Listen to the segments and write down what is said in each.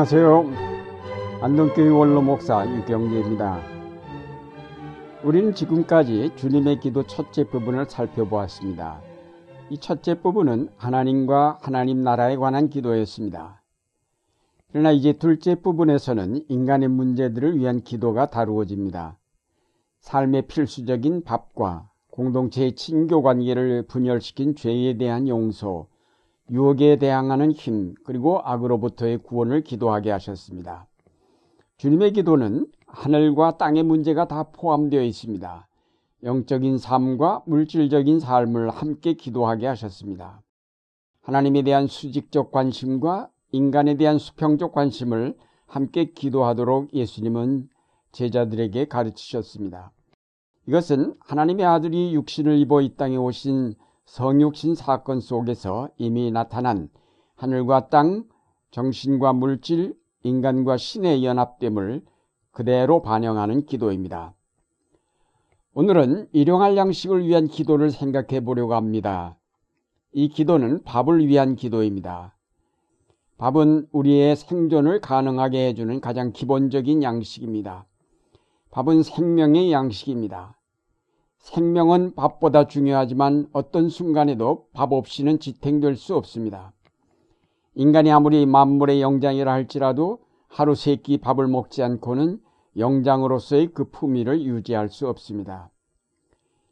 안녕하세요. 안동교회 원로 목사 유경재입니다. 우리는 지금까지 주님의 기도 첫째 부분을 살펴보았습니다. 이 첫째 부분은 하나님과 하나님 나라에 관한 기도였습니다. 그러나 이제 둘째 부분에서는 인간의 문제들을 위한 기도가 다루어집니다. 삶의 필수적인 밥과 공동체의 친교 관계를 분열시킨 죄에 대한 용서, 유혹에 대항하는 힘, 그리고 악으로부터의 구원을 기도하게 하셨습니다. 주님의 기도는 하늘과 땅의 문제가 다 포함되어 있습니다. 영적인 삶과 물질적인 삶을 함께 기도하게 하셨습니다. 하나님에 대한 수직적 관심과 인간에 대한 수평적 관심을 함께 기도하도록 예수님은 제자들에게 가르치셨습니다. 이것은 하나님의 아들이 육신을 입어 이 땅에 오신 성육신 사건 속에서 이미 나타난 하늘과 땅, 정신과 물질, 인간과 신의 연합됨을 그대로 반영하는 기도입니다. 오늘은 일용할 양식을 위한 기도를 생각해 보려고 합니다. 이 기도는 밥을 위한 기도입니다. 밥은 우리의 생존을 가능하게 해주는 가장 기본적인 양식입니다. 밥은 생명의 양식입니다. 생명은 밥보다 중요하지만 어떤 순간에도 밥 없이는 지탱될 수 없습니다. 인간이 아무리 만물의 영장이라 할지라도 하루 세 끼 밥을 먹지 않고는 영장으로서의 그 품위를 유지할 수 없습니다.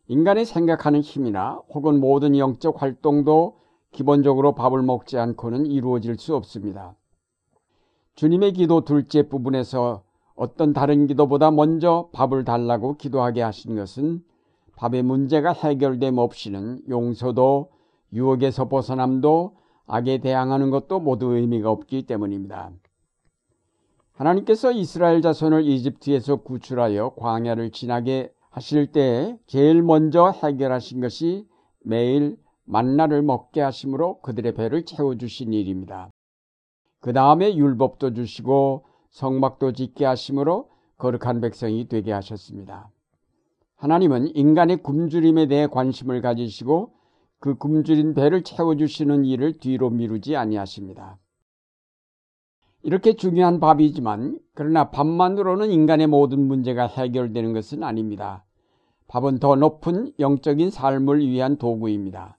인간의 생각하는 힘이나 혹은 모든 영적 활동도 기본적으로 밥을 먹지 않고는 이루어질 수 없습니다. 주님의 기도 둘째 부분에서 어떤 다른 기도보다 먼저 밥을 달라고 기도하게 하신 것은 밥의 문제가 해결됨 없이는 용서도 유혹에서 벗어남도 악에 대항하는 것도 모두 의미가 없기 때문입니다. 하나님께서 이스라엘 자손을 이집트에서 구출하여 광야를 지나게 하실 때 제일 먼저 해결하신 것이 매일 만나를 먹게 하심으로 그들의 배를 채워주신 일입니다. 그 다음에 율법도 주시고 성막도 짓게 하심으로 거룩한 백성이 되게 하셨습니다. 하나님은 인간의 굶주림에 대해 관심을 가지시고 그 굶주린 배를 채워주시는 일을 뒤로 미루지 아니하십니다. 이렇게 중요한 밥이지만 그러나 밥만으로는 인간의 모든 문제가 해결되는 것은 아닙니다. 밥은 더 높은 영적인 삶을 위한 도구입니다.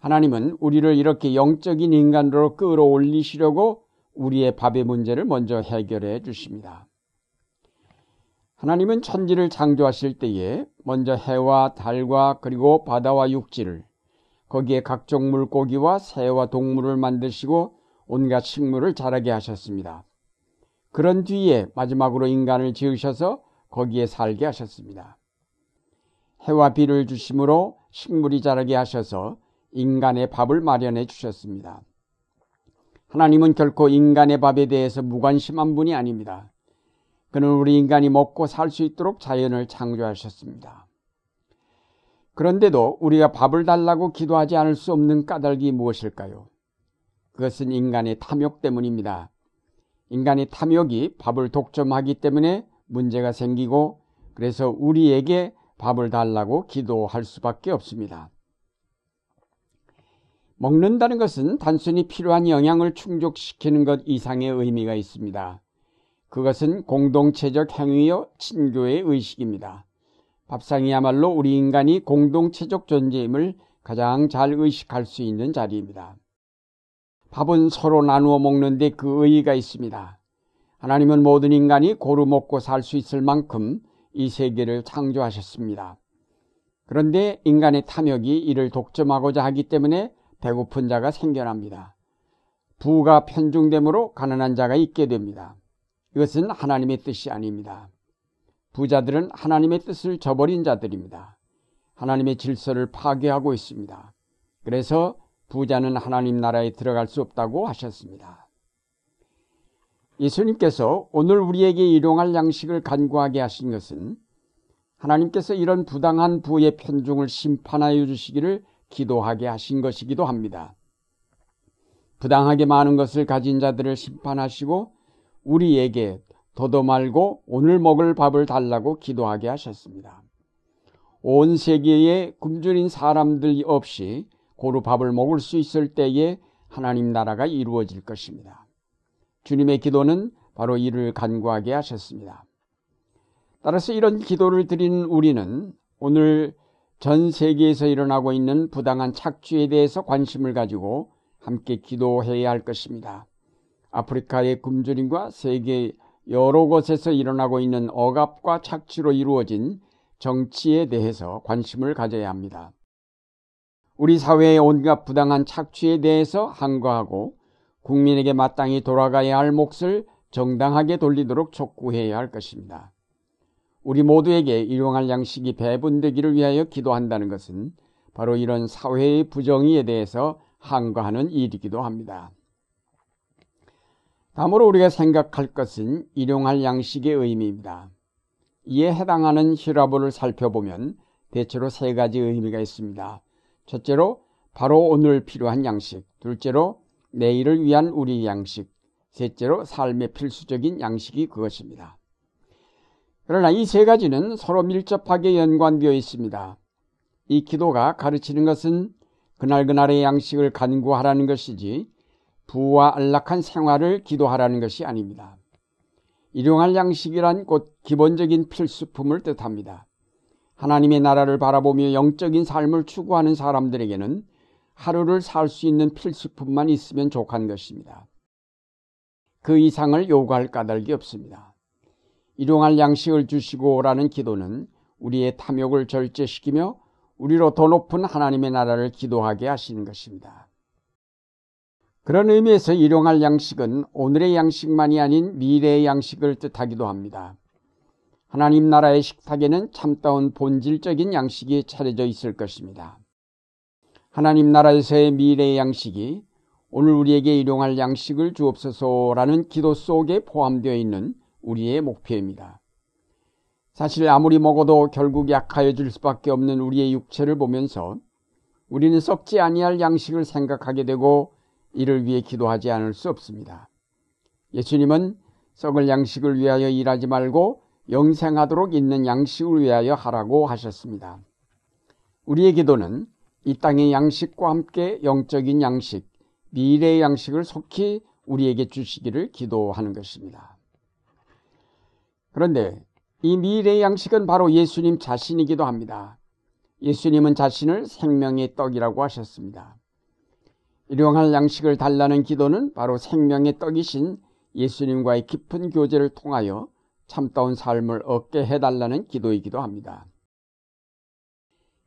하나님은 우리를 이렇게 영적인 인간으로 끌어올리시려고 우리의 밥의 문제를 먼저 해결해 주십니다. 하나님은 천지를 창조하실 때에 먼저 해와 달과 그리고 바다와 육지를 거기에 각종 물고기와 새와 동물을 만드시고 온갖 식물을 자라게 하셨습니다. 그런 뒤에 마지막으로 인간을 지으셔서 거기에 살게 하셨습니다. 해와 비를 주심으로 식물이 자라게 하셔서 인간의 밥을 마련해 주셨습니다. 하나님은 결코 인간의 밥에 대해서 무관심한 분이 아닙니다. 그는 우리 인간이 먹고 살 수 있도록 자연을 창조하셨습니다. 그런데도 우리가 밥을 달라고 기도하지 않을 수 없는 까닭이 무엇일까요? 그것은 인간의 탐욕 때문입니다. 인간의 탐욕이 밥을 독점하기 때문에 문제가 생기고 그래서 우리에게 밥을 달라고 기도할 수밖에 없습니다. 먹는다는 것은 단순히 필요한 영양을 충족시키는 것 이상의 의미가 있습니다. 그것은 공동체적 행위여 친교의 의식입니다. 밥상이야말로 우리 인간이 공동체적 존재임을 가장 잘 의식할 수 있는 자리입니다. 밥은 서로 나누어 먹는데 그 의의가 있습니다. 하나님은 모든 인간이 고루 먹고 살 수 있을 만큼 이 세계를 창조하셨습니다. 그런데 인간의 탐욕이 이를 독점하고자 하기 때문에 배고픈 자가 생겨납니다. 부가 편중됨으로 가난한 자가 있게 됩니다. 이것은 하나님의 뜻이 아닙니다. 부자들은 하나님의 뜻을 저버린 자들입니다. 하나님의 질서를 파괴하고 있습니다. 그래서 부자는 하나님 나라에 들어갈 수 없다고 하셨습니다. 예수님께서 오늘 우리에게 일용할 양식을 간구하게 하신 것은 하나님께서 이런 부당한 부의 편중을 심판하여 주시기를 기도하게 하신 것이기도 합니다. 부당하게 많은 것을 가진 자들을 심판하시고 우리에게 더도 말고 오늘 먹을 밥을 달라고 기도하게 하셨습니다. 온 세계에 굶주린 사람들 없이 고루 밥을 먹을 수 있을 때에 하나님 나라가 이루어질 것입니다. 주님의 기도는 바로 이를 간구하게 하셨습니다. 따라서 이런 기도를 드린 우리는 오늘 전 세계에서 일어나고 있는 부당한 착취에 대해서 관심을 가지고 함께 기도해야 할 것입니다. 아프리카의 굶주림과 세계 여러 곳에서 일어나고 있는 억압과 착취로 이루어진 정치에 대해서 관심을 가져야 합니다. 우리 사회의 온갖 부당한 착취에 대해서 항거하고 국민에게 마땅히 돌아가야 할 몫을 정당하게 돌리도록 촉구해야 할 것입니다. 우리 모두에게 일용할 양식이 배분되기를 위하여 기도한다는 것은 바로 이런 사회의 부정의에 대해서 항거하는 일이기도 합니다. 다음으로 우리가 생각할 것은 일용할 양식의 의미입니다. 이에 해당하는 히라보를 살펴보면 대체로 세 가지 의미가 있습니다. 첫째로 바로 오늘 필요한 양식, 둘째로 내일을 위한 우리 양식, 셋째로 삶의 필수적인 양식이 그것입니다. 그러나 이 세 가지는 서로 밀접하게 연관되어 있습니다. 이 기도가 가르치는 것은 그날그날의 양식을 간구하라는 것이지 부와 안락한 생활을 기도하라는 것이 아닙니다. 일용할 양식이란 곧 기본적인 필수품을 뜻합니다. 하나님의 나라를 바라보며 영적인 삶을 추구하는 사람들에게는 하루를 살 수 있는 필수품만 있으면 족한 것입니다. 그 이상을 요구할 까닭이 없습니다. 일용할 양식을 주시고 라는 기도는 우리의 탐욕을 절제시키며 우리로 더 높은 하나님의 나라를 기도하게 하시는 것입니다. 그런 의미에서 일용할 양식은 오늘의 양식만이 아닌 미래의 양식을 뜻하기도 합니다. 하나님 나라의 식탁에는 참다운 본질적인 양식이 차려져 있을 것입니다. 하나님 나라에서의 미래의 양식이 오늘 우리에게 일용할 양식을 주옵소서라는 기도 속에 포함되어 있는 우리의 목표입니다. 사실 아무리 먹어도 결국 약하여질 수밖에 없는 우리의 육체를 보면서 우리는 썩지 아니할 양식을 생각하게 되고 이를 위해 기도하지 않을 수 없습니다. 예수님은 썩을 양식을 위하여 일하지 말고 영생하도록 있는 양식을 위하여 하라고 하셨습니다. 우리의 기도는 이 땅의 양식과 함께 영적인 양식, 미래의 양식을 속히 우리에게 주시기를 기도하는 것입니다. 그런데 이 미래의 양식은 바로 예수님 자신이기도 합니다. 예수님은 자신을 생명의 떡이라고 하셨습니다. 일용할 양식을 달라는 기도는 바로 생명의 떡이신 예수님과의 깊은 교제를 통하여 참다운 삶을 얻게 해달라는 기도이기도 합니다.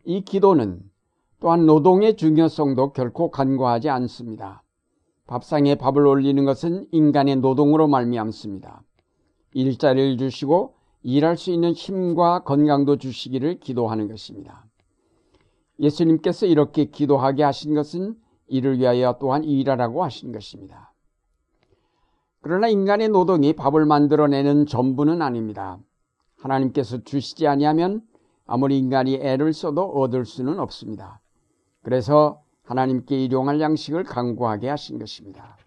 이 기도는 또한 노동의 중요성도 결코 간과하지 않습니다. 밥상에 밥을 올리는 것은 인간의 노동으로 말미암습니다. 일자리를 주시고 일할 수 있는 힘과 건강도 주시기를 기도하는 것입니다. 예수님께서 이렇게 기도하게 하신 것은 이를 위하여 또한 일하라고 하신 것입니다. 그러나 인간의 노동이 밥을 만들어내는 전부는 아닙니다. 하나님께서 주시지 아니하면 아무리 인간이 애를 써도 얻을 수는 없습니다. 그래서 하나님께 일용할 양식을 강구하게 하신 것입니다.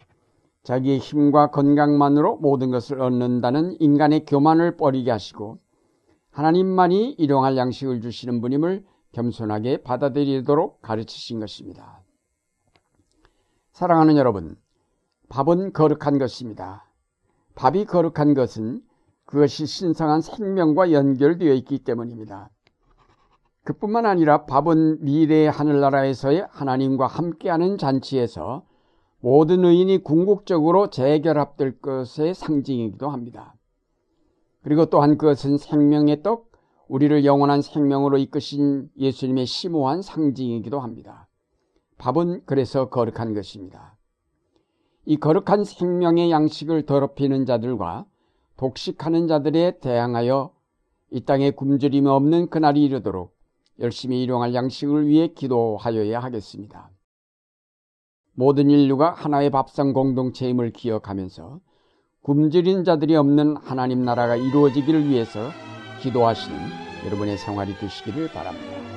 자기의 힘과 건강만으로 모든 것을 얻는다는 인간의 교만을 버리게 하시고 하나님만이 일용할 양식을 주시는 분임을 겸손하게 받아들이도록 가르치신 것입니다. 사랑하는 여러분, 밥은 거룩한 것입니다. 밥이 거룩한 것은 그것이 신성한 생명과 연결되어 있기 때문입니다. 그뿐만 아니라 밥은 미래의 하늘나라에서의 하나님과 함께하는 잔치에서 모든 의인이 궁극적으로 재결합될 것의 상징이기도 합니다. 그리고 또한 그것은 생명의 떡, 우리를 영원한 생명으로 이끄신 예수님의 심오한 상징이기도 합니다. 밥은 그래서 거룩한 것입니다. 이 거룩한 생명의 양식을 더럽히는 자들과 독식하는 자들에 대항하여 이 땅에 굶주림이 없는 그날이 이르도록 열심히 일용할 양식을 위해 기도하여야 하겠습니다. 모든 인류가 하나의 밥상 공동체임을 기억하면서 굶주린 자들이 없는 하나님 나라가 이루어지기를 위해서 기도하시는 여러분의 생활이 되시기를 바랍니다.